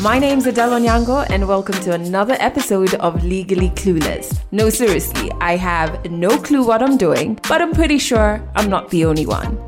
My name's Adele Onyango, and welcome to another episode of Legally Clueless. No, seriously, I have no clue what I'm doing, but I'm pretty sure I'm not the only one.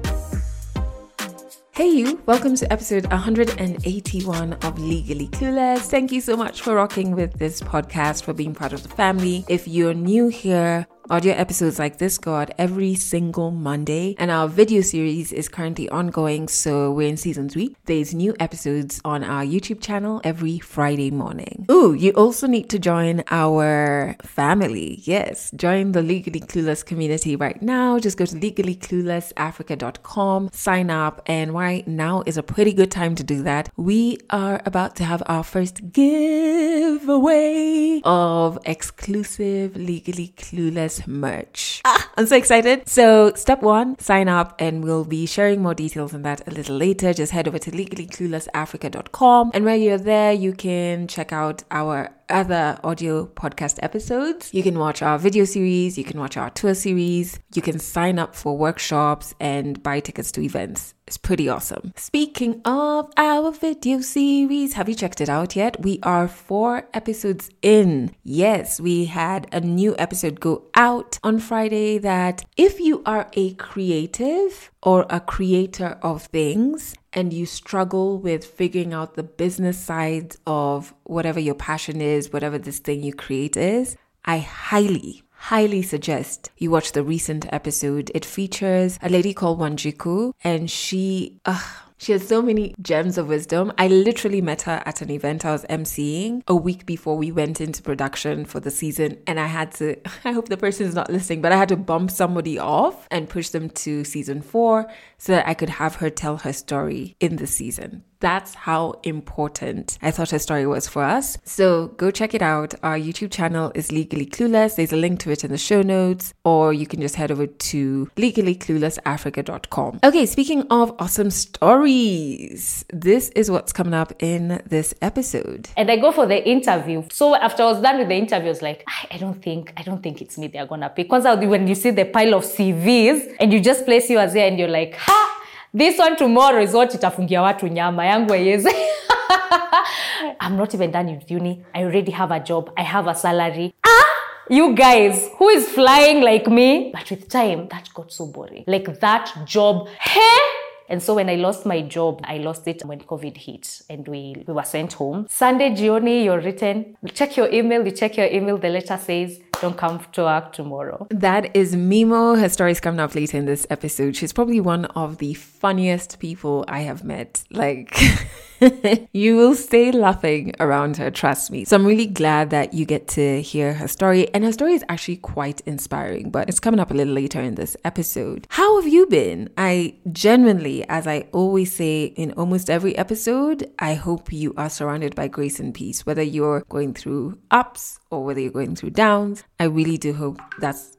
Hey, you, welcome to episode 181 of Legally Clueless. Thank you so much for rocking with this podcast, for being part of the family. If you're new here, Audio episodes like this go out every single Monday, and our video series is currently ongoing. So we're in season three. There's new episodes on our YouTube channel every Friday morning. Ooh, you also need to join our family. Yes, join the Legally Clueless community right now. Just go to legallycluelessafrica.com, sign up, and right now is a pretty good time to do that. We are about to have our first giveaway of exclusive Legally Clueless merch. Ah, I'm so excited. So, step one, sign up, and we'll be sharing more details on that a little later. Just head over to legallycluelessafrica.com. And while you're there, you can check out our other audio podcast episodes. You can watch our video series, you can watch our tour series, you can sign up for workshops and buy tickets to events. It's pretty awesome. Speaking of our video series, have you checked it out yet? We are four episodes in. Yes, we had a new episode go out on Friday that if you are a creative or a creator of things and you struggle with figuring out the business side of whatever your passion is, whatever this thing you create is, I highly, highly suggest you watch the recent episode. It features a lady called Wanjiku, and she, uh, she has so many gems of wisdom. I literally met her at an event I was emceeing a week before we went into production for the season. And I had to, I hope the person is not listening, but I had to bump somebody off and push them to season four so that I could have her tell her story in the season. That's how important I thought her story was for us. So go check it out. Our YouTube channel is Legally Clueless. There's a link to it in the show notes, or you can just head over to legallycluelessafrica.com. Okay, speaking of awesome stories, this is what's coming up in this episode. And I go for the interview. So after I was done with the interview, I was like, I, don't think, I don't think it's me they're gonna pick. Because when you see the pile of CVs and you just place yours there and you're like, ha! This one tomorrow is what itafungia watu nyama yangu haiwezi. I'm not even done with uni. I already have a job. I have a salary. Ah! You guys who is flying like me? But with time that got so boring. Like that job. Hey and so when I lost my job, I lost it when COVID hit and we, we were sent home. Sunday, Gioni, you're written. Check your email, you check your email, the letter says, don't come to work tomorrow. That is Mimo. Her story's coming up later in this episode. She's probably one of the funniest people I have met. Like, you will stay laughing around her, trust me. So I'm really glad that you get to hear her story. And her story is actually quite inspiring, but it's coming up a little later in this episode. How have you been? I genuinely, as I always say in almost every episode, I hope you are surrounded by grace and peace, whether you're going through ups or whether you're going through downs. I really do hope that's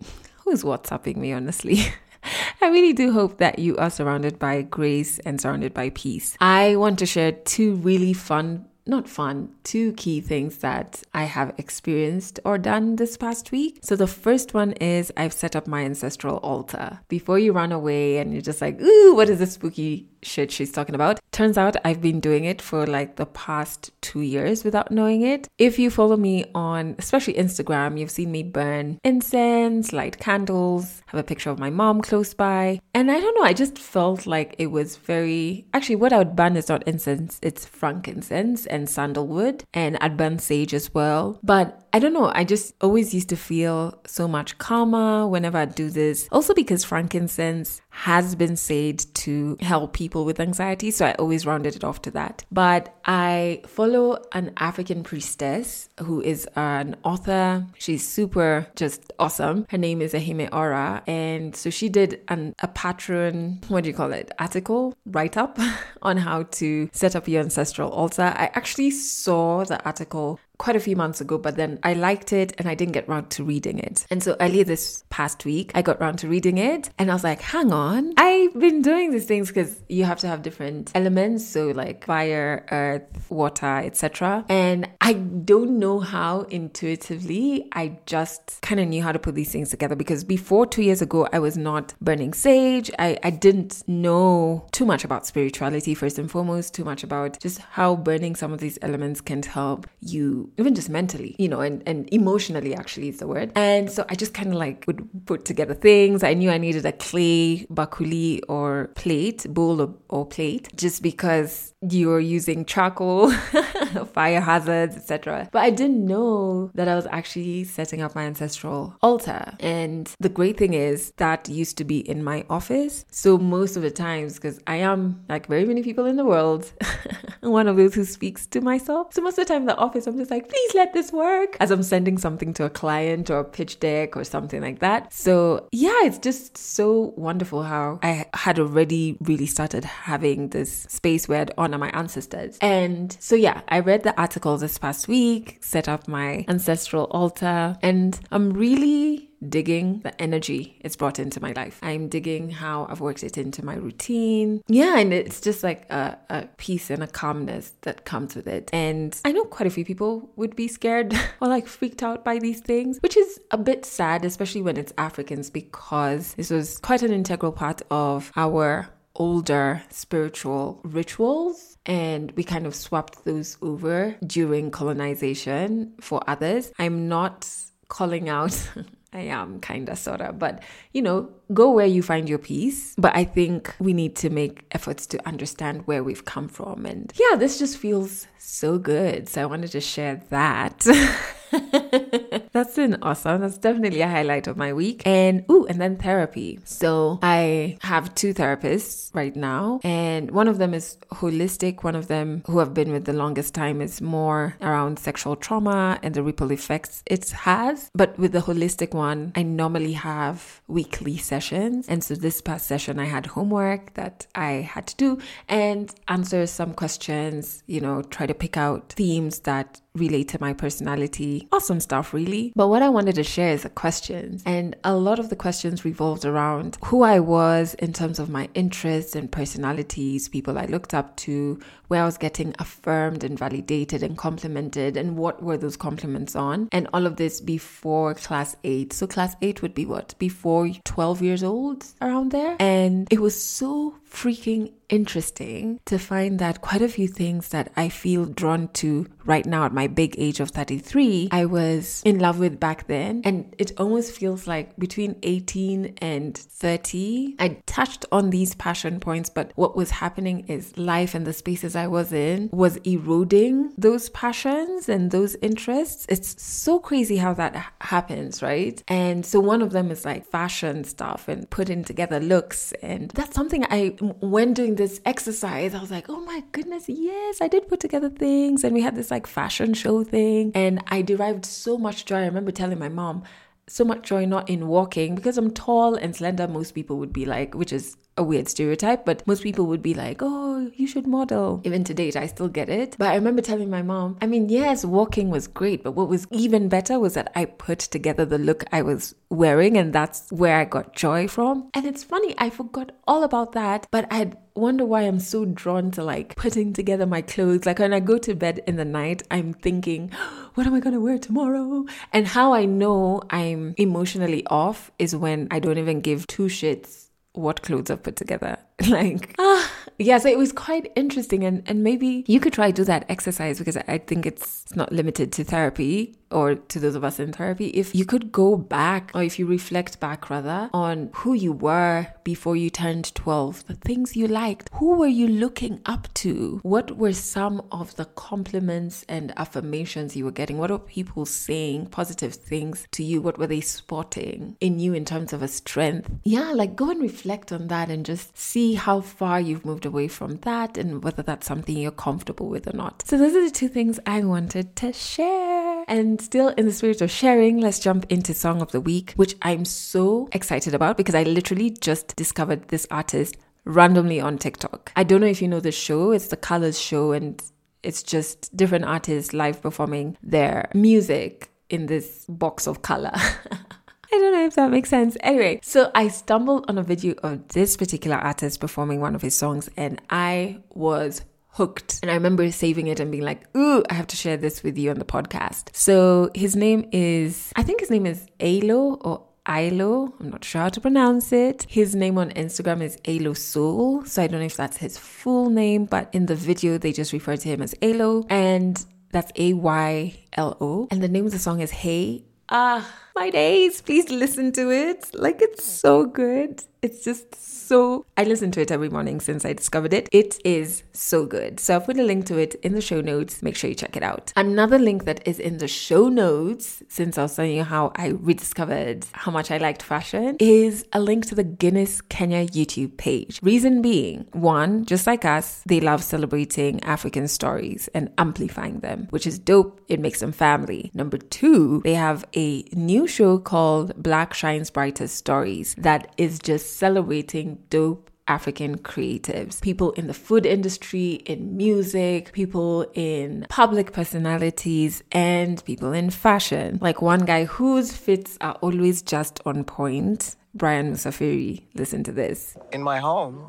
who's WhatsApping me, honestly. I really do hope that you are surrounded by grace and surrounded by peace. I want to share two really fun not fun, two key things that I have experienced or done this past week. So the first one is I've set up my ancestral altar. Before you run away and you're just like, ooh, what is this spooky shit she's talking about? Turns out I've been doing it for like the past two years without knowing it. If you follow me on, especially Instagram, you've seen me burn incense, light candles, have a picture of my mom close by. And I don't know, I just felt like it was very, actually, what I would burn is not incense, it's frankincense and sandalwood. And I'd burn sage as well. But I don't know, I just always used to feel so much calmer whenever I do this. Also, because frankincense has been said to help people with anxiety, so I always rounded it off to that. But I follow an African priestess who is an author. She's super just awesome. Her name is Ehime Ora, and so she did an a Patreon, what do you call it, article write up on how to set up your ancestral altar. I actually saw the article quite a few months ago, but then I liked it and I didn't get around to reading it. And so earlier this past week, I got around to reading it and I was like, hang on, I've been doing these things because you have to have different elements. So like fire, earth, water, etc. And I don't know how intuitively I just kind of knew how to put these things together because before two years ago, I was not burning sage. I, I didn't know too much about spirituality, first and foremost, too much about just how burning some of these elements can help you, even just mentally, you know, and, and emotionally, actually, is the word. And so I just kind of like would put together things. I knew I needed a clay bakuli or plate, bowl or, or plate, just because you're using charcoal, fire hazards, etc. But I didn't know that I was actually setting up my ancestral altar. And the great thing is that used to be in my office. So most of the times, because I am like very many people in the world, one of those who speaks to myself. So most of the time the office, I'm just like, please let this work as I'm sending something to a client or a pitch deck or something like that. So yeah, it's just so wonderful how I had already really started having this space where I'd honor my ancestors. And so yeah, I read the article this past week, set up my ancestral altar, and I'm really digging the energy it's brought into my life. I'm digging how I've worked it into my routine. Yeah, and it's just like a, a peace and a calmness that comes with it. And I know quite a few people would be scared or like freaked out by these things, which is a bit sad, especially when it's Africans, because this was quite an integral part of our older spiritual rituals and we kind of swapped those over during colonization for others. I'm not calling out I am kind of sort of, but you know, go where you find your peace. But I think we need to make efforts to understand where we've come from. And yeah, this just feels so good. So I wanted to share that. That's been awesome. That's definitely a highlight of my week. And ooh, and then therapy. So I have two therapists right now, and one of them is holistic. One of them, who I've been with the longest time, is more around sexual trauma and the ripple effects it has. But with the holistic one, I normally have weekly sessions. And so this past session, I had homework that I had to do and answer some questions, you know, try to pick out themes that relate to my personality. Awesome stuff, really. But what I wanted to share is the questions. And a lot of the questions revolved around who I was in terms of my interests and personalities, people I looked up to, where I was getting affirmed and validated and complimented, and what were those compliments on. And all of this before class eight. So, class eight would be what? Before 12 years old, around there. And it was so freaking interesting to find that quite a few things that I feel drawn to right now at my big age of 33, I was in love with back then. And it almost feels like between 18 and 30, I touched on these passion points, but what was happening is life and the spaces I was in was eroding those passions and those interests. It's so crazy how that happens, right? And so one of them is like fashion stuff and putting together looks. And that's something I, when doing this exercise, I was like, oh my goodness, yes, I did put together things. And we had this like fashion show thing. And I derived so much joy. I remember telling my mom, so much joy not in walking because I'm tall and slender. Most people would be like, which is a weird stereotype, but most people would be like, oh, you should model. Even to date, I still get it. But I remember telling my mom, I mean, yes, walking was great, but what was even better was that I put together the look I was wearing, and that's where I got joy from. And it's funny, I forgot all about that, but I'd wonder why I'm so drawn to like putting together my clothes. Like when I go to bed in the night, I'm thinking, what am I gonna wear tomorrow? And how I know I'm emotionally off is when I don't even give two shits what clothes I've put together. like, ah, yeah, so it was quite interesting. And, and maybe you could try do that exercise because I think it's, it's not limited to therapy or to those of us in therapy. If you could go back or if you reflect back rather on who you were before you turned 12, the things you liked, who were you looking up to? What were some of the compliments and affirmations you were getting? What were people saying positive things to you? What were they spotting in you in terms of a strength? Yeah, like go and reflect on that and just see see how far you've moved away from that and whether that's something you're comfortable with or not. So, those are the two things I wanted to share. And still in the spirit of sharing, let's jump into Song of the Week, which I'm so excited about because I literally just discovered this artist randomly on TikTok. I don't know if you know the show, it's the Colors Show, and it's just different artists live performing their music in this box of color. I don't know if that makes sense. Anyway, so I stumbled on a video of this particular artist performing one of his songs and I was hooked. And I remember saving it and being like, ooh, I have to share this with you on the podcast. So his name is, I think his name is Alo or Ilo. I'm not sure how to pronounce it. His name on Instagram is Alo Soul. So I don't know if that's his full name, but in the video, they just refer to him as Alo. And that's A Y L O. And the name of the song is Hey. Ah, my days. Please listen to it. Like, it's so good. It's just so. I listen to it every morning since I discovered it. It is so good. So I'll put a link to it in the show notes. Make sure you check it out. Another link that is in the show notes, since I was telling you how I rediscovered how much I liked fashion, is a link to the Guinness Kenya YouTube page. Reason being, one, just like us, they love celebrating African stories and amplifying them, which is dope. It makes them family. Number two, they have a new show called Black Shines Brightest Stories that is just celebrating dope African creatives, people in the food industry, in music, people in public personalities, and people in fashion. Like one guy whose fits are always just on point, Brian Musafiri. Listen to this. In my home,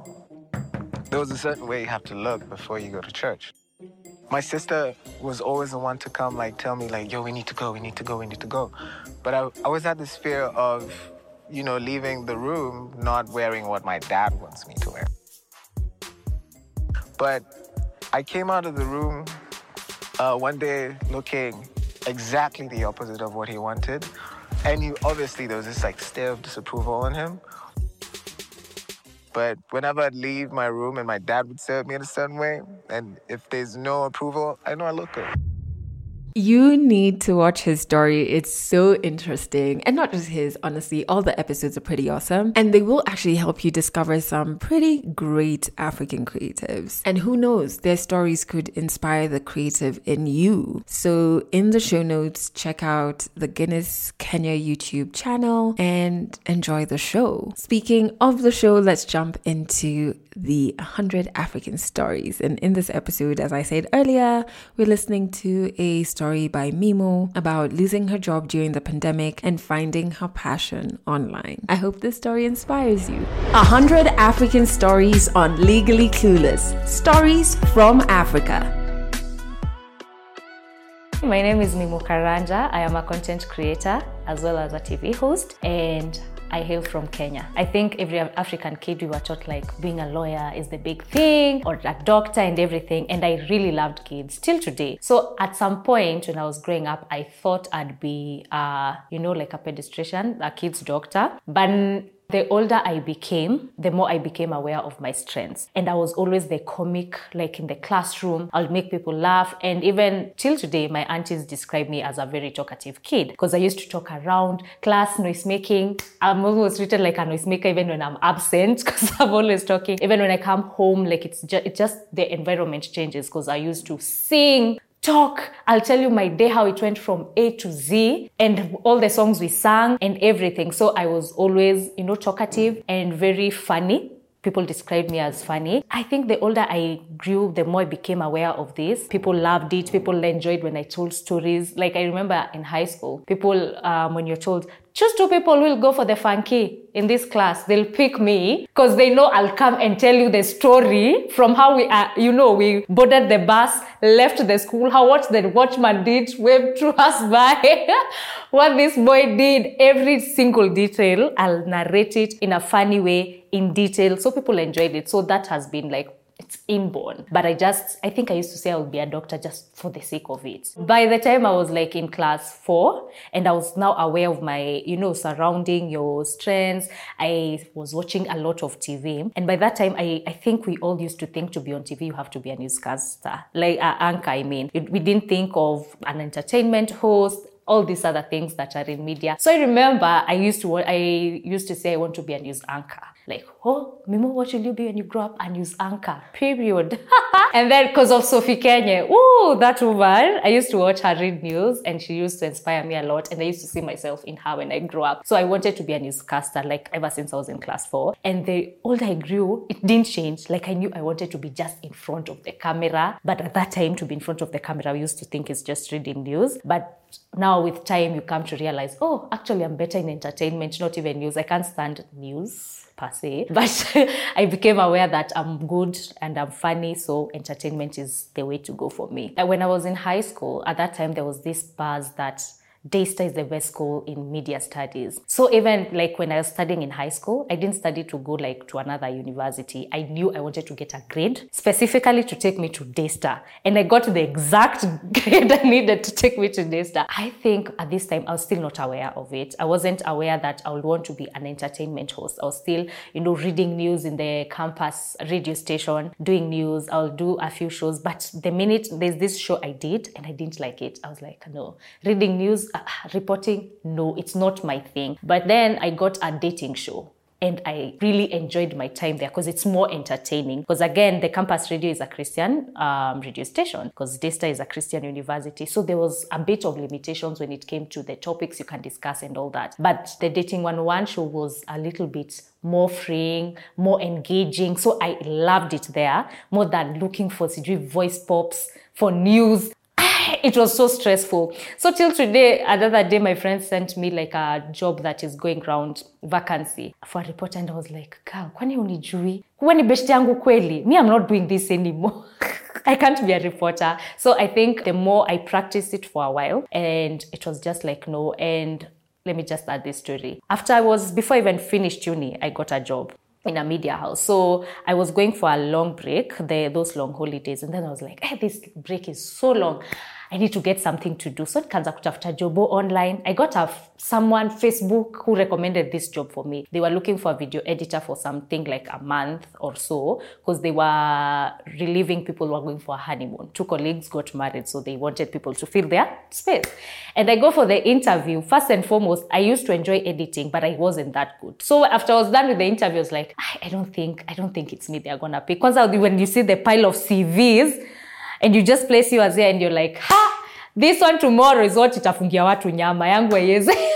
there was a certain way you have to look before you go to church. My sister was always the one to come, like, tell me, like, yo, we need to go, we need to go, we need to go. But I, I always had this fear of you know, leaving the room not wearing what my dad wants me to wear. But I came out of the room uh, one day looking exactly the opposite of what he wanted. And he, obviously, there was this like stare of disapproval on him. But whenever I'd leave my room and my dad would stare at me in a certain way, and if there's no approval, I know I look good. You need to watch his story. It's so interesting. And not just his, honestly, all the episodes are pretty awesome. And they will actually help you discover some pretty great African creatives. And who knows, their stories could inspire the creative in you. So, in the show notes, check out the Guinness Kenya YouTube channel and enjoy the show. Speaking of the show, let's jump into the 100 African stories. And in this episode, as I said earlier, we're listening to a story by Mimo about losing her job during the pandemic and finding her passion online. I hope this story inspires you. 100 African stories on Legally Clueless Stories from Africa. My name is Mimo Karanja. I am a content creator as well as a TV host, and I hail from Kenya. I think every African kid we were taught like being a lawyer is the big thing or a doctor and everything. And I really loved kids till today. So at some point when I was growing up, I thought I'd be, uh, you know, like a pediatrician, a kid's doctor. But the older I became, the more I became aware of my strengths. And I was always the comic, like in the classroom. I'll make people laugh. And even till today, my aunties describe me as a very talkative kid because I used to talk around class, noise making. I'm almost treated like a noisemaker even when I'm absent because I'm always talking. Even when I come home, like it's just, it's just the environment changes because I used to sing talk. I'll tell you my day, how it went from A to Z and all the songs we sang and everything. So I was always, you know, talkative and very funny. People described me as funny. I think the older I grew, the more I became aware of this. People loved it. People enjoyed when I told stories. Like I remember in high school, people, um, when you're told, choose two people will go for the funky in this class. They'll pick me because they know I'll come and tell you the story from how we are, you know, we boarded the bus, left the school, how what the watchman did, waved through us by, what this boy did, every single detail. I'll narrate it in a funny way in detail. So people enjoyed it. So that has been like it's inborn. But I just, I think I used to say I would be a doctor just for the sake of it. By the time I was like in class four, and I was now aware of my, you know, surrounding your strengths, I was watching a lot of TV. And by that time, I, I think we all used to think to be on TV, you have to be a newscaster, like uh, anchor, I mean. We didn't think of an entertainment host, all these other things that are in media. So I remember I used to I used to say I want to be a news anchor. Like, oh, Mimo, what will you be when you grow up? A news anchor. Period. and then because of Sophie Kenya, oh, that woman, I used to watch her read news and she used to inspire me a lot. And I used to see myself in her when I grew up. So I wanted to be a newscaster, like ever since I was in class four. And the older I grew, it didn't change. Like I knew I wanted to be just in front of the camera. But at that time, to be in front of the camera, I used to think it's just reading news. But now with time you come to realize oh actually i'm better in entertainment not even news i can't stand news per se, but I became aware that I'm good and I'm funny, so entertainment is the way to go for me. When I was in high school, at that time there was this buzz that Daystar is the best school in media studies. So even like when I was studying in high school, I didn't study to go like to another university. I knew I wanted to get a grade specifically to take me to Daystar. And I got the exact grade I needed to take me to Daystar. I think at this time I was still not aware of it. I wasn't aware that I would want to be an entertainment host. I was still, you know, reading news in the campus radio station, doing news. I'll do a few shows. But the minute there's this show I did and I didn't like it, I was like, no. Reading news, reporting, no, it's not my thing. But then I got a dating show. And I really enjoyed my time there because it's more entertaining. Because again, the campus radio is a Christian um, radio station because Daystar is a Christian university. So there was a bit of limitations when it came to the topics you can discuss and all that. But the Dating 101 show was a little bit more freeing, more engaging. So I loved it there more than looking for CG vox pops for news it was so stressful. So till today, another day, my friend sent me like a job that is going around vacancy for a reporter, and I was like, "Girl, kwani unijui? Kwani best yangu kweli? Me, I'm not doing this anymore." I can't be a reporter. So I think the more I practiced it for a while, and it was just like no. And let me just add this story. After I was before I even finished uni, I got a job in a media house. So I was going for a long break, the, those long holidays, and then I was like, hey, this break is so long. I need to get something to do. So nikaanza kutafuta jobo online. I got someone Facebook who recommended this job for me. They were looking for a video editor for something like a month or so because they were relieving people who were going for a honeymoon. Two colleagues got married, so they wanted people to fill their space. And I go for the interview. First and foremost, I used to enjoy editing, but I wasn't that good. So after I was done with the interview, I was like, I don't think, I don't think it's me they're gonna pick. Because when you see the pile of CVs, and you just place yours here and you're like ha this one tomorrow is what itafungia watu nyama yangu haiwezi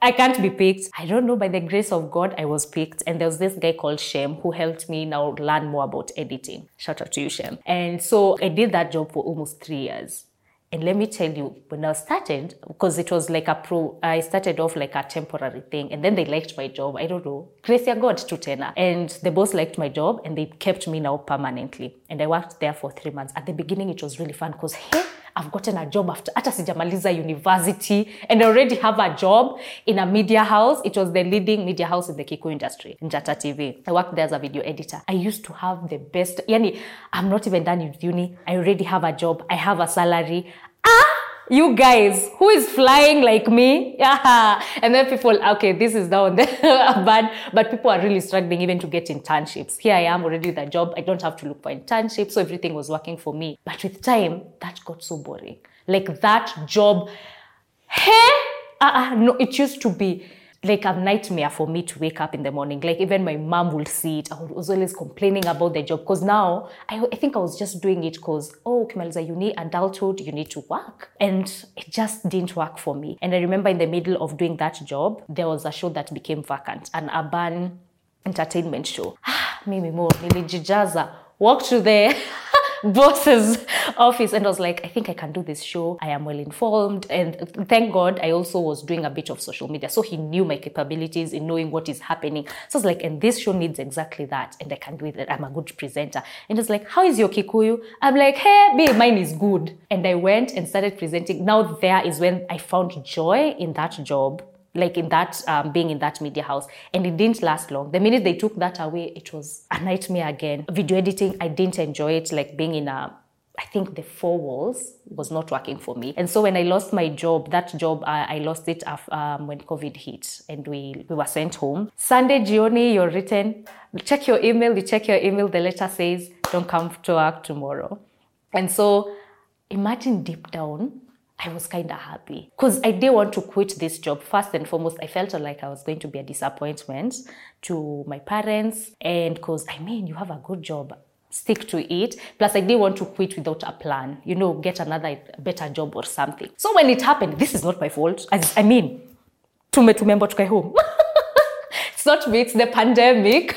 I can't be picked. I don't know, by the grace of God, I was picked. And there was this guy called Shem who helped me now learn more about editing. Shout out to you, Shem. And so I did that job for almost three years. And let me tell you, when I started, because it was like a pro, I started off like a temporary thing, and then they liked my job. I don't know, Gracia God to tena. And the boss liked my job, and they kept me now permanently. And I worked there for three months. At the beginning, it was really fun because hey, I've gotten a job after hata university and I already have a job in a media house. It was the leading media house in the Kiku industry, Njata TV. I worked there as a video editor. I used to have the best, yani, I'm not even done with uni. I already have a job. I have a salary. You guys, who is flying like me? Yeah. And then people, okay, this is down there bad, but people are really struggling even to get internships. Here I am already with a job. I don't have to look for internships. So everything was working for me. But with time, that got so boring. Like that job, hey, uh, uh, no, it used to be like a nightmare for me to wake up in the morning. Like even my mom would see it. I was always complaining about the job because now I, I think I was just doing it because oh, Kimaliza, you need adulthood, you need to work, and it just didn't work for me. And I remember in the middle of doing that job, there was a show that became vacant, an urban entertainment show. Ah, mimi mo nilijijaza, walked to the boss's office and I was like, I think I can do this show. I am well informed. And thank God I also was doing a bit of social media. So he knew my capabilities in knowing what is happening. So I was like, and this show needs exactly that. And I can do it. I'm a good presenter. And it's like, how is your Kikuyu? I'm like, hey, babe, mine is good. And I went and started presenting. Now there is when I found joy in that job like in that um, being in that media house. And it didn't last long. The minute they took that away it was a nightmare again. Video editing i didn't enjoy it. Like being in a I think the four walls was not working for me. And so when I lost my job, that job, I, I lost it um, when COVID hit and we, we were sent home. Sunday, Gioni, you're written, check your email, you check your email, the letter says, don't come to work tomorrow. And so imagine deep down, I was kind of happy because I didn't want to quit this job. First and foremost, I felt like I was going to be a disappointment to my parents. And because, I mean, you have a good job, stick to it. Plus, I didn't want to quit without a plan, you know, get another better job or something. So when it happened, this is not my fault. As, I mean, to me, to tume tumembo tukae home. it's not me, it's the pandemic.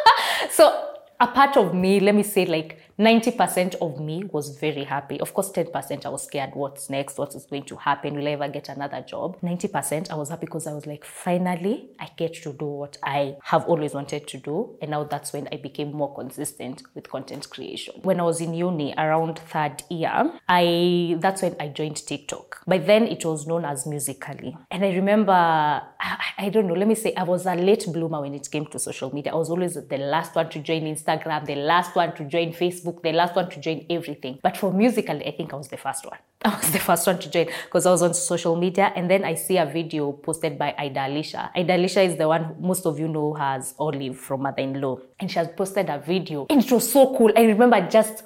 so a part of me, let me say, like, 90% of me was very happy. Of course, 10% I was scared what's next, what is going to happen, will I ever get another job? 90% I was happy because I was like, finally, I get to do what I have always wanted to do. And now that's when I became more consistent with content creation. When I was in uni around third year, I that's when I joined TikTok. By then it was known as Musical.ly. And I remember, I, I don't know, let me say I was a late bloomer when it came to social media. I was always the last one to join Instagram, the last one to join Facebook, the last one to join everything. But for Musical.ly, I think I was the first one. I was the first one to join because I was on social media. And then I see a video posted by Ida Alicia. Ida Alicia is the one most of you know has Olive from Mother in Law. And she has posted a video. And it was so cool. I remember just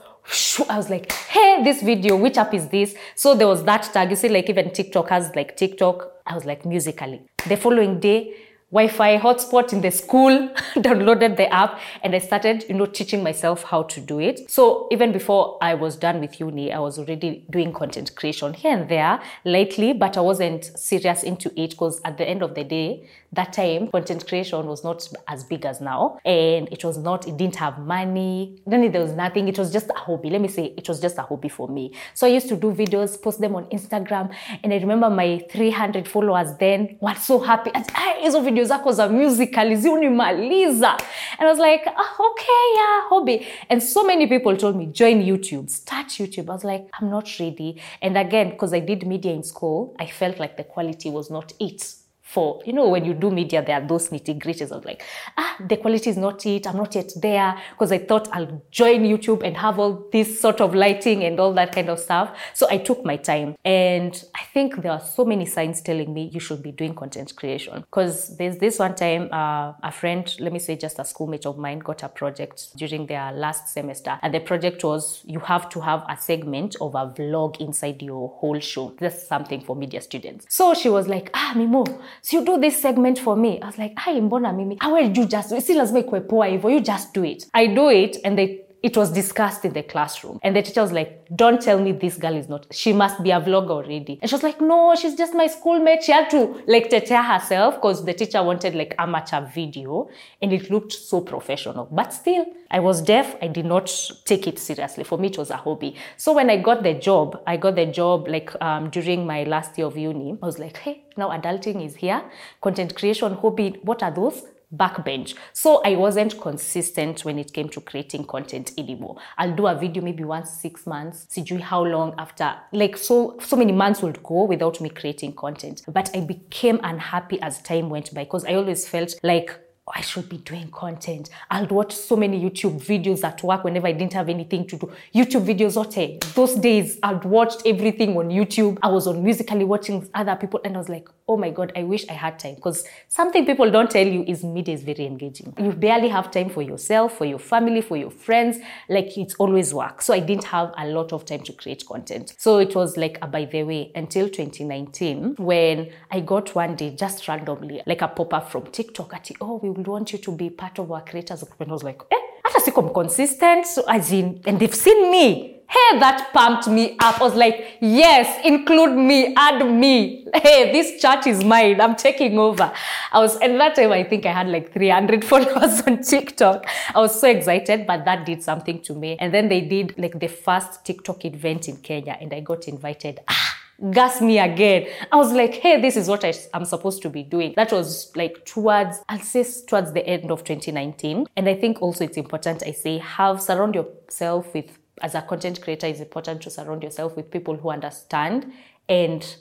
I was like, hey, this video, which app is this? So there was that tag. You see, like even TikTok has like TikTok. I was like, Musical.ly. The following day, Wi-Fi hotspot in the school, downloaded the app, and I started, you know, teaching myself how to do it. So even before I was done with uni, I was already doing content creation here and there, lightly, but I wasn't serious into it because at the end of the day, that time content creation was not as big as now, and it was not. It didn't have money. Then there was nothing. It was just a hobby. Let me say, it was just a hobby for me. So I used to do videos, post them on Instagram, and I remember my 300 followers then were so happy. And hizo video zako za musical ziunimaliza and i was like ah, okay yeah hobby and so many people told me join youtube start youtube i was like i'm not ready and again because i did media in school i felt like the quality was not it for you know when you do media there are those nitty gritties of like ah the quality is not it i'm not yet there because i thought i'll join youtube and have all this sort of lighting and all that kind of stuff. So i took my time. And i think there are so many signs telling me you should be doing content creation. Because there's this one time uh, a friend let me say just a schoolmate of mine got a project during their last semester. And the project was you have to have a segment of a vlog inside your whole show. That's something for media students. So she was like ah mimo so you do this segment for me. I was like hi mbona mimi? Will you just si lazima ikuwe poa hivyo you just do it. I do it and they it was discussed in the classroom. And the teacher was like don't tell me this girl is not she must be a vlogger already. And she was like no she's just my schoolmate. She had to like tetea herself because the teacher wanted like amateur video and it looked so professional. But still i was deaf. I did not take it seriously. For me it was a hobby. So when i got the job i got the job like um, during my last year of uni i was like hey now adulting is here. Content creation hobby what are those backbench. So I wasn't consistent when it came to creating content anymore. I'll do a video maybe once six months. Sijui how long after, like so so many months would go without me creating content. But I became unhappy as time went by because I always felt like I should be doing content. I'd watch so many YouTube videos at work whenever I didn't have anything to do. YouTube videos, okay. Those days I'd watched everything on YouTube. I was on Musical.ly watching other people and I was like, oh my God, I wish I had time. Because something people don't tell you is media is very engaging. You barely have time for yourself, for your family, for your friends. Like it's always work. So I didn't have a lot of time to create content. So it was like by the way until 2019 when I got one day just randomly like a pop-up from TikTok at oh we would want you to be part of our creators group. And I was like, eh, hata siko consistent. So as in, and they've seen me. Hey, that pumped me up. I was like, yes, include me, add me. Hey, this church is mine. I'm taking over. I was, and that time I think I had like 300 followers on TikTok. I was so excited, but that did something to me. And then they did like the first TikTok event in Kenya and I got invited. Ah, gas me again. I was like, hey, this is what I, am supposed to be doing. That was like towards, I'll say towards the end of 2019. And I think also it's important, I say, have surround yourself with, as a content creator, it's important to surround yourself with people who understand and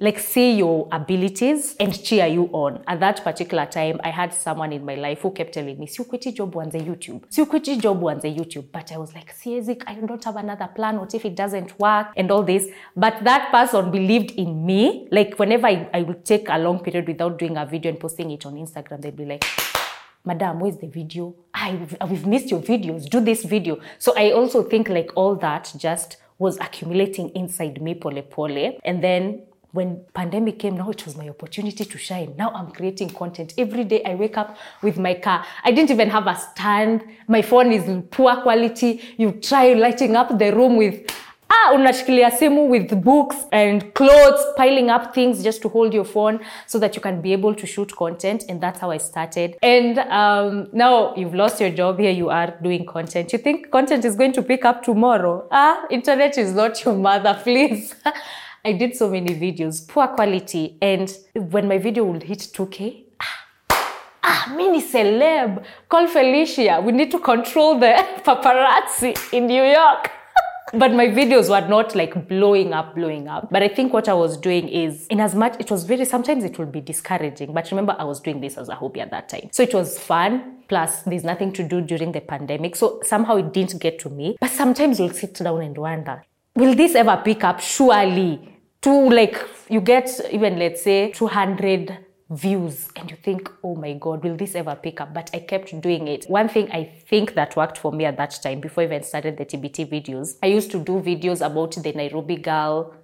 like see your abilities and cheer you on. At that particular time, I had someone in my life who kept telling me, si ukwiti job a YouTube. Si ukwiti job a YouTube. But I was like, siezi, I don't have another plan. What if it doesn't work? And all this. But that person believed in me. Like whenever I, I would take a long period without doing a video and posting it on Instagram, they'd be like, Madam, where's the video? I, we've missed your videos. Do this video. So I also think like all that just was accumulating inside me pole pole. And then when pandemic came now it was my opportunity to shine. Now i'm creating content. Every day i wake up with my car. I didn't even have a stand. My phone is poor quality. You try lighting up the room with ah unashikilia simu with books and clothes piling up things just to hold your phone so that you can be able to shoot content. And that's how i started. And um, now you've lost your job. Here you are doing content. You think content is going to pick up tomorrow? Ah internet is not your mother please i did so many videos poor quality and when my video would hit 2k ah, me ni celeb. Call Felicia. We need to control the paparazzi in New York. but my videos were not like blowing up, blowing up. But I think what I was doing is, in as much, it was very, sometimes it would be discouraging. But remember, I was doing this as a hobby at that time. So it was fun. Plus, there's nothing to do during the pandemic. So somehow it didn't get to me. But sometimes you'll sit down and wonder, will this ever pick up? Surely. To like, you get even, let's say, 200 views and you think oh my god will this ever pick up but i kept doing it one thing i think that worked for me at that time before i even started the tbt videos i used to do videos about the nairobi girl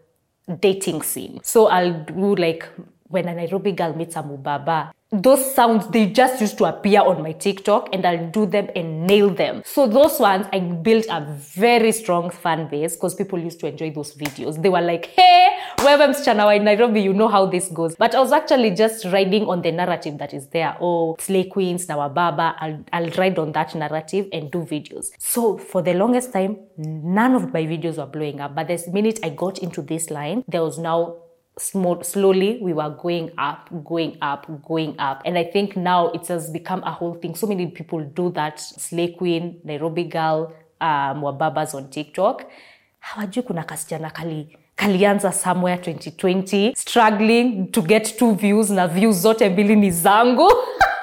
dating scene so i'll do like when a nairobi girl meets a mubaba those sounds they just used to appear on my tiktok and i'll do them and nail them. So those ones i built a very strong fan base because people used to enjoy those videos. They were like hey wewe msichana wa nairobi you know how this goes. But i was actually just riding on the narrative that is there. Oh slay queens na wababa I'll, I'll ride on that narrative and do videos. So for the longest time none of my videos were blowing up. But the minute i got into this line there was now small, slowly we were going up, going up, going up. And I think now it has become a whole thing. So many people do that. Slay Queen, Nairobi Girl, um, Wababas on TikTok. Hawajui kuna kasichana kali kalianza somewhere 2020 struggling to get two views na views zote mbili ni zangu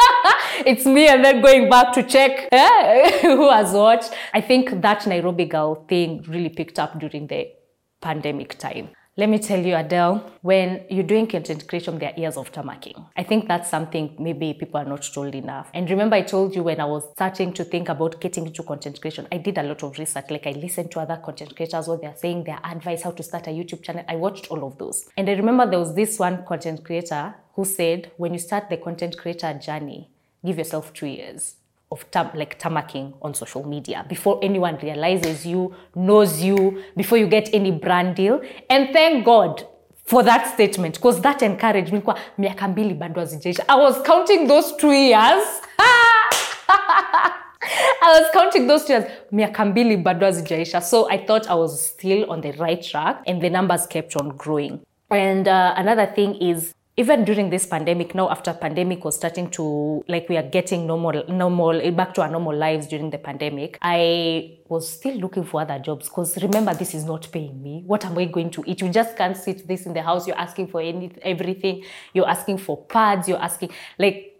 it's me and then going back to check eh, who has watched i think that nairobi girl thing really picked up during the pandemic time let me tell you, Adele, when you're doing content creation, there are years of tamacking. I think that's something maybe people are not told enough. And remember, I told you when I was starting to think about getting into content creation, I did a lot of research. Like I listened to other content creators, what they're saying, their advice, how to start a YouTube channel. I watched all of those. And I remember there was this one content creator who said, when you start the content creator journey, give yourself two years of tam- like tamacking on social media before anyone realizes you, knows you, before you get any brand deal. And thank God for that statement because that encouraged me kwa miaka mbili. I was counting those two years. I was counting those two years. Miaka mbili. So I thought I was still on the right track and the numbers kept on growing. And uh, another thing is even during this pandemic now after pandemic was starting to like we are getting normal normal eh, back to our normal lives during the pandemic i was still looking for other jobs because remember this is not paying me. What am i going to eat? You just can't sit this in the house. You're asking for any everything. You're asking for pads. You're asking like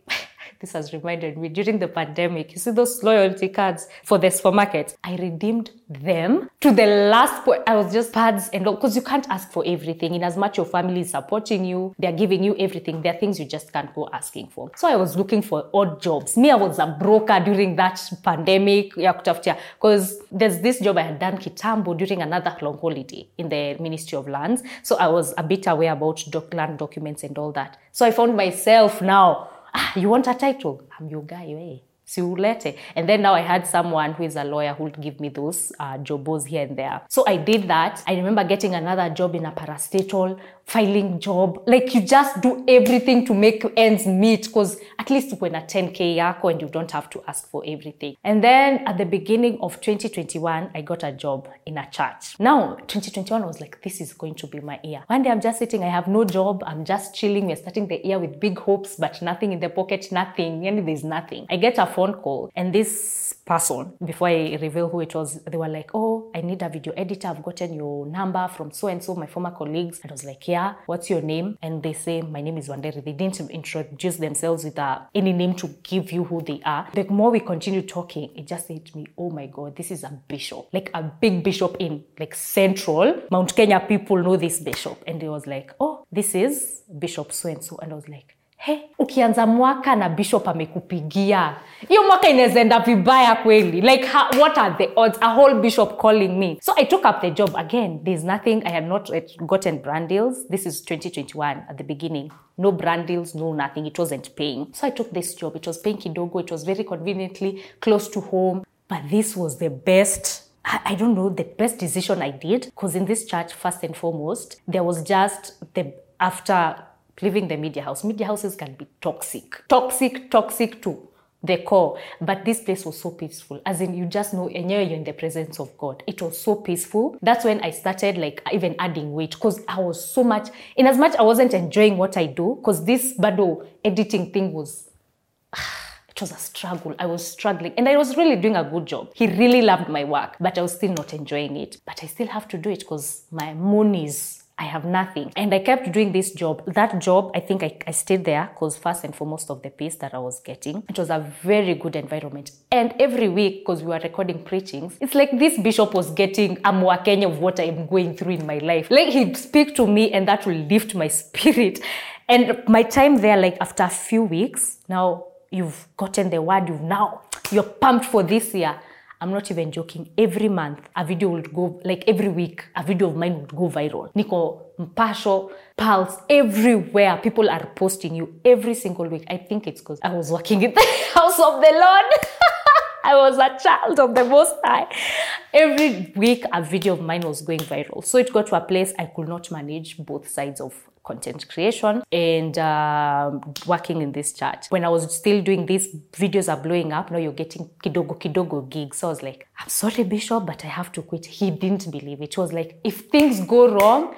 this has reminded me during the pandemic. You see those loyalty cards for the supermarket? I redeemed them to the last point. I was just pads and because you can't ask for everything. In as much your family is supporting you they're giving you everything there are things you just can't go asking for. So i was looking for odd jobs. Me i was a broker during that pandemic because there's this job i had done kitambo during another long holiday in the ministry of lands. So i was a bit aware about doc- land documents and all that. So i found myself now ah, you want a title? I'm your guy, eh? siulete and then now i had someone who is a lawyer who would give me those uh, jobos here and there so i did that i remember getting another job in a parastatal filing job like you just do everything to make ends meet because at least when a 10k yako and you don't have to ask for everything. And then at the beginning of 2021 i got a job in a church. Now 2021 I was like this is going to be my year. One day i'm just sitting i have no job i'm just chilling we're starting the year with big hopes but nothing in the pocket nothing and there's nothing. I get a phone call and this person before i reveal who it was they were like oh i need a video editor i've gotten your number from so and so my former colleagues. And i was like yeah what's your name? And they say my name is wanderi they didn't introduce themselves with a, any name to give you who they are. The more we continue talking it just said to me oh my god this is a bishop. Like a big bishop in like central mount kenya people know this bishop. And they was like oh this is bishop so and so. And i was like he ukianza mwaka na bishop amekupigia. Hiyo mwaka inawezaenda vibaya kweli. Like ha, what are the odds? A whole bishop calling me. So i took up the job again. There's nothing. I had not gotten brand this is 2021 at the beginning. No brand deals no nothing. It wasn't paying. So i took this job. It was paying kidogo. It was very conveniently close to home. But this was the best. I don't know the best decision I did. Because in this church, first and foremost, there was just the after leaving the media house. Media houses can be toxic, toxic, toxic to the core. But this place was so peaceful. As in, you just know, and you're in the presence of God. It was so peaceful. That's when I started like even adding weight because I was so much, in as much I wasn't enjoying what I do, because this bado editing thing was, it was a struggle. I was struggling and I was really doing a good job. He really loved my work, but I was still not enjoying it. But I still have to do it because my moon is I have nothing. And I kept doing this job. That job, I think I, I stayed there because first and foremost of the pace that I was getting, it was a very good environment. And every week, because we were recording preachings, it's like this bishop was getting a mwakenya of what I'm going through in my life. Like he'd speak to me and that will lift my spirit. And my time there, like after a few weeks, now you've gotten the word, you've now, you're pumped for this year. I'm not even joking. Every month, a video would go, like every week, a video of mine would go viral. Nico, Mpasho, Pulse, everywhere. People are posting you every single week. I think it's because I was working in the house of the Lord. I was a child of the Most High. Every week, a video of mine was going viral. So it got to a place I could not manage both sides of content creation and um, working in this church. When I was still doing these videos are blowing up, now you're getting kidogo kidogo gigs. So I was like, I'm sorry, Bishop, but I have to quit. He didn't believe it. It was like, if things go wrong,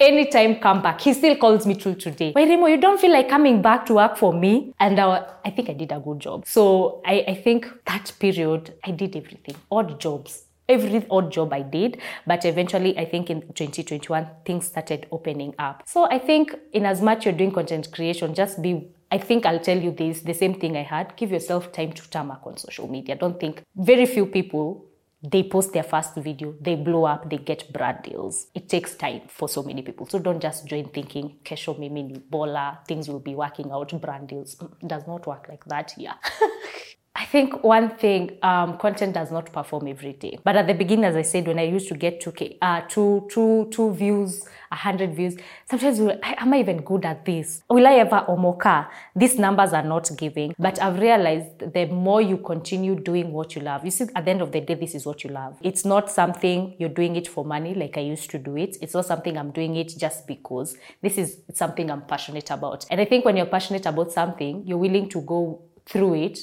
anytime come back. He still calls me till today. Why, Remo, you don't feel like coming back to work for me? And I, I think I did a good job. So I, I think that period, I did everything, odd jobs every odd job I did, but eventually I think in 2021 things started opening up. So I think in as much you're doing content creation, just be I think I'll tell you this, the same thing I had. Give yourself time to tarmac on social media. Don't think very few people they post their first video, they blow up, they get brand deals. It takes time for so many people. So don't just join thinking, kesho mimi bola, things will be working out, brand deals. It does not work like that here. I think one thing, um, content does not perform every day. But at the beginning, as I said, when I used to get 2K, uh, two, two, two views, 100 views, sometimes will, am I even good at this? Will I ever omoka? These numbers are not giving. But I've realized the more you continue doing what you love, you see, at the end of the day, this is what you love. It's not something you're doing it for money like I used to do it. It's not something I'm doing it just because. This is something I'm passionate about. And I think when you're passionate about something, you're willing to go through it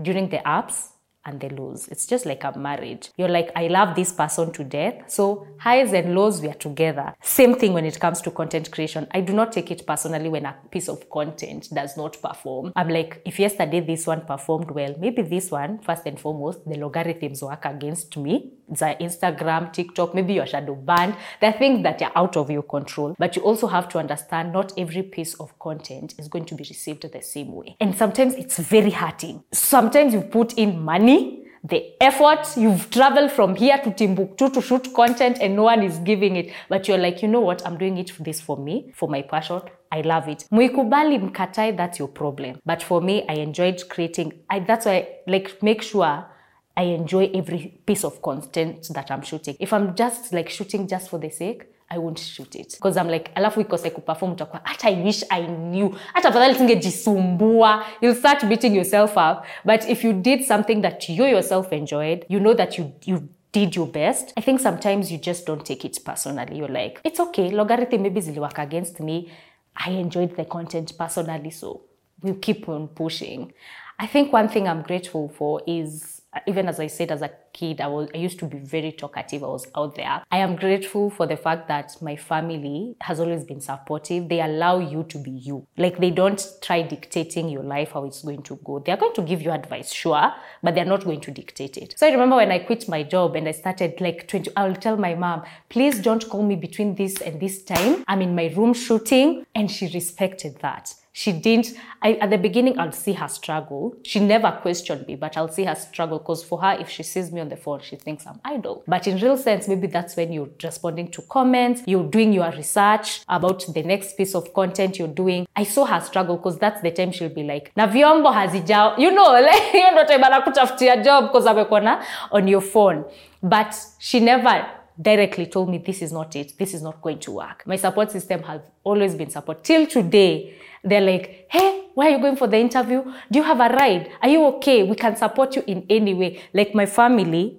during the ups and the lows. It's just like a marriage. You're like, I love this person to death. So highs and lows, we are together. Same thing when it comes to content creation. I do not take it personally when a piece of content does not perform. I'm like, if yesterday this one performed well, maybe this one, first and foremost, the logarithms work against me. Instagram, TikTok, maybe you're shadow banned. There are things that are out of your control. But you also have to understand not every piece of content is going to be received the same way. And sometimes it's very hurting. Sometimes you put in money the effort you've traveled from here to Timbuktu to shoot content and no one is giving it but you're like you know what I'm doing it for this for me for my passion I love it muikubali mkatai that's your problem but for me I enjoyed creating I, that's why like make sure I enjoy every piece of content that I'm shooting. If I'm just like shooting just for the sake I won't shoot it. Because I'm like alafu ikose kuperform utakuwa hata I wish I knew. Hata afadhali singejisumbua you'll start beating yourself up. But if you did something that you yourself enjoyed you know that you you did your best I think sometimes you just don't take it personally. You're like it's okay. Logarithm maybe ziliwork against me. I enjoyed the content personally so we'll keep on pushing. I think one thing I'm grateful for is even as I said as a kid, I was I used to be very talkative. I was out there. I am grateful for the fact that my family has always been supportive. They allow you to be you. Like they don't try dictating your life how it's going to go. They're going to give you advice, sure, but they're not going to dictate it. So I remember when I quit my job and I started like 20, I'll tell my mom, please don't call me between this and this time. I'm in my room shooting. And she respected that she didn't I, at the beginning i'll see her struggle. She never questioned me but i'll see her struggle because for her if she sees me on the phone she thinks i'm idle. But in real sense maybe that's when you're responding to comments you're doing your research about the next piece of content you're doing. I saw her struggle because that's the time she'll be like na vyombo hazijao you know like hiyo ndo time anakutafutia job because amekuona on your phone. But she never directly told me this is not it. This is not going to work. My support system has always been support. Till today they're like hey why are you going for the interview? Do you have a ride? Are you okay? We can support you in any way. Like my family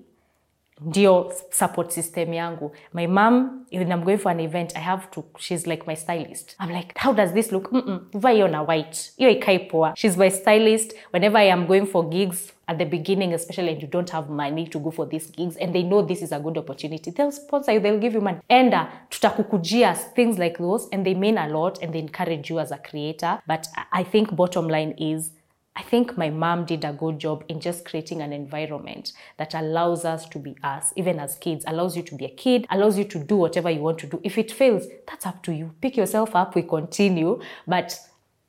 ndio support system yangu. My mom when i'm going for an event i have to she's like my stylist. I'm like how does this look? Vaa hiyo na white. Hiyo ikai poa. She's my stylist. Whenever i am going for gigs at the beginning especially and you don't have money to go for these gigs and they know this is a good opportunity they'll sponsor you they'll give you money. Enda tutakukujia things like those and they mean a lot and they encourage you as a creator. But i think bottom line is I think my mom did a good job in just creating an environment that allows us to be us, even as kids, allows you to be a kid, allows you to do whatever you want to do. If it fails, that's up to you. Pick yourself up, we continue. But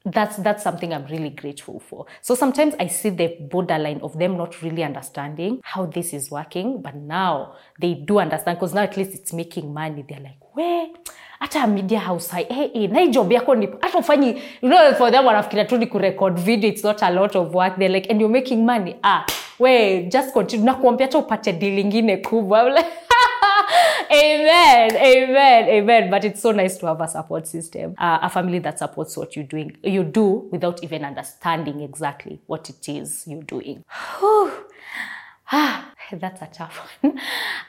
that's that's something I'm really grateful for. So sometimes I see the borderline of them not really understanding how this is working, but now they do understand because now at least it's making money. They're like, where hata media house hai hey, hey, na job yako ni hata ufanyi you know for them wanafikiria tu ni kurecord video it's not a lot of work. They're like and you're making money. Ah we just continue. Nakuambia hata upate deal ingine kubwa. Amen amen amen. But it's so nice to have a support system uh, a family that supports what you're doing. You do without even understanding exactly what it is you're doing that's a tough one.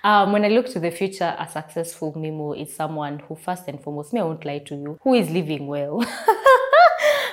Um, when I look to the future, a successful Mimo is someone who, first and foremost, me, I won't lie to you, who is living well.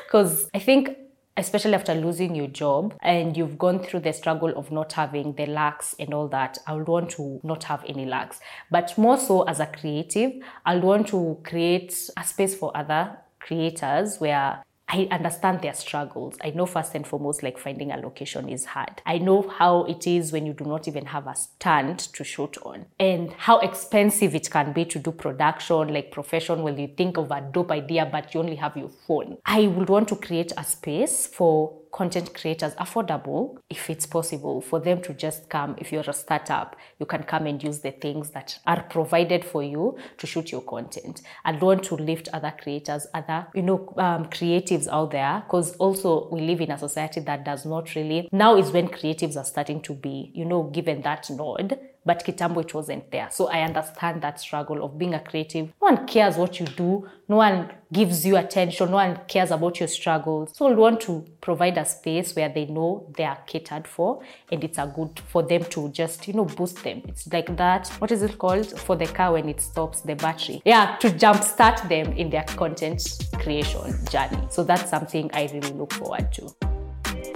Because I think, especially after losing your job and you've gone through the struggle of not having the lacks and all that, I would want to not have any lacks. But more so as a creative, I'd want to create a space for other creators where I understand their struggles. I know first and foremost, like finding a location is hard. I know how it is when you do not even have a stand to shoot on and how expensive it can be to do production, like profession, when you think of a dope idea, but you only have your phone. I would want to create a space for content creators affordable if it's possible for them to just come if you're a startup you can come and use the things that are provided for you to shoot your content. And want to lift other creators other you know um, creatives out there because also we live in a society that does not really now is when creatives are starting to be you know given that nod but kitambo it wasn't there. So i understand that struggle of being a creative. No one cares what you do. No one gives you attention. No one cares about your struggles. So we want to provide a space where they know they are catered for and it's a good for them to just you know boost them. It's like that what is it called? For the car when it stops the battery. Yeah to jumpstart them in their content creation journey. So that's something i really look forward to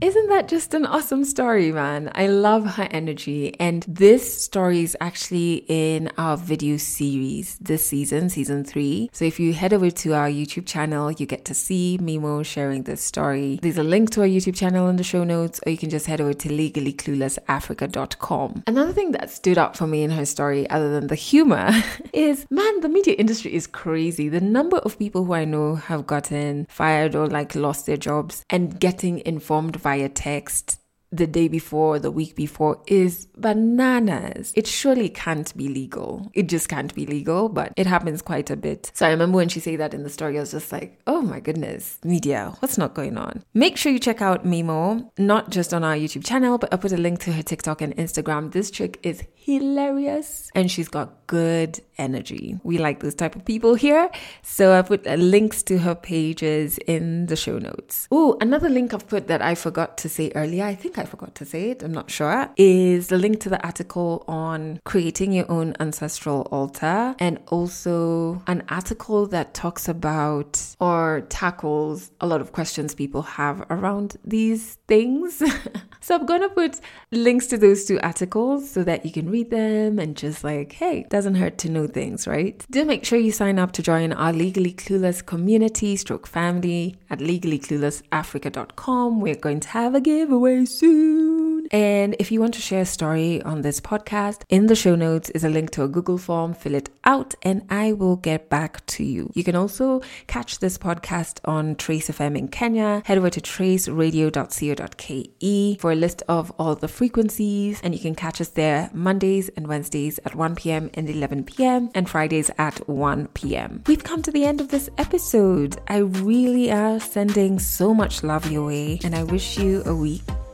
Isn't that just an awesome story, man? I love her energy. And this story is actually in our video series this season, season three. So if you head over to our YouTube channel, you get to see Mimo sharing this story. There's a link to our YouTube channel in the show notes, or you can just head over to legallycluelessafrica.com. Another thing that stood out for me in her story, other than the humor, is man, the media industry is crazy. The number of people who I know have gotten fired or like lost their jobs and getting informed via text the day before, the week before is bananas. It surely can't be legal. It just can't be legal, but it happens quite a bit. So I remember when she said that in the story, I was just like, oh my goodness, media, what's not going on? Make sure you check out Mimo, not just on our YouTube channel, but I'll put a link to her TikTok and Instagram. This chick is hilarious and she's got good energy. We like those type of people here. So I put uh, links to her pages in the show notes. Oh, another link I've put that I forgot to say earlier. I think I forgot to say it. I'm not sure. Is the link to the article on creating your own ancestral altar and also an article that talks about or tackles a lot of questions people have around these things. so I'm going to put links to those two articles so that you can read them and just like, hey, doesn't hurt to know things, right? Do make sure you sign up to join our Legally Clueless community stroke family at legallycluelessafrica.com. We're going to have a giveaway soon. And if you want to share a story on this podcast, in the show notes is a link to a Google form. Fill it out and I will get back to you. You can also catch this podcast on Trace FM in Kenya. Head over to traceradio.co.ke for a list of all the frequencies and you can catch us there Mondays and Wednesdays at 1 p.m. and 11 p.m. and Fridays at 1 p.m. We've come to the end of this episode. I really are sending so much love your way and I wish you a week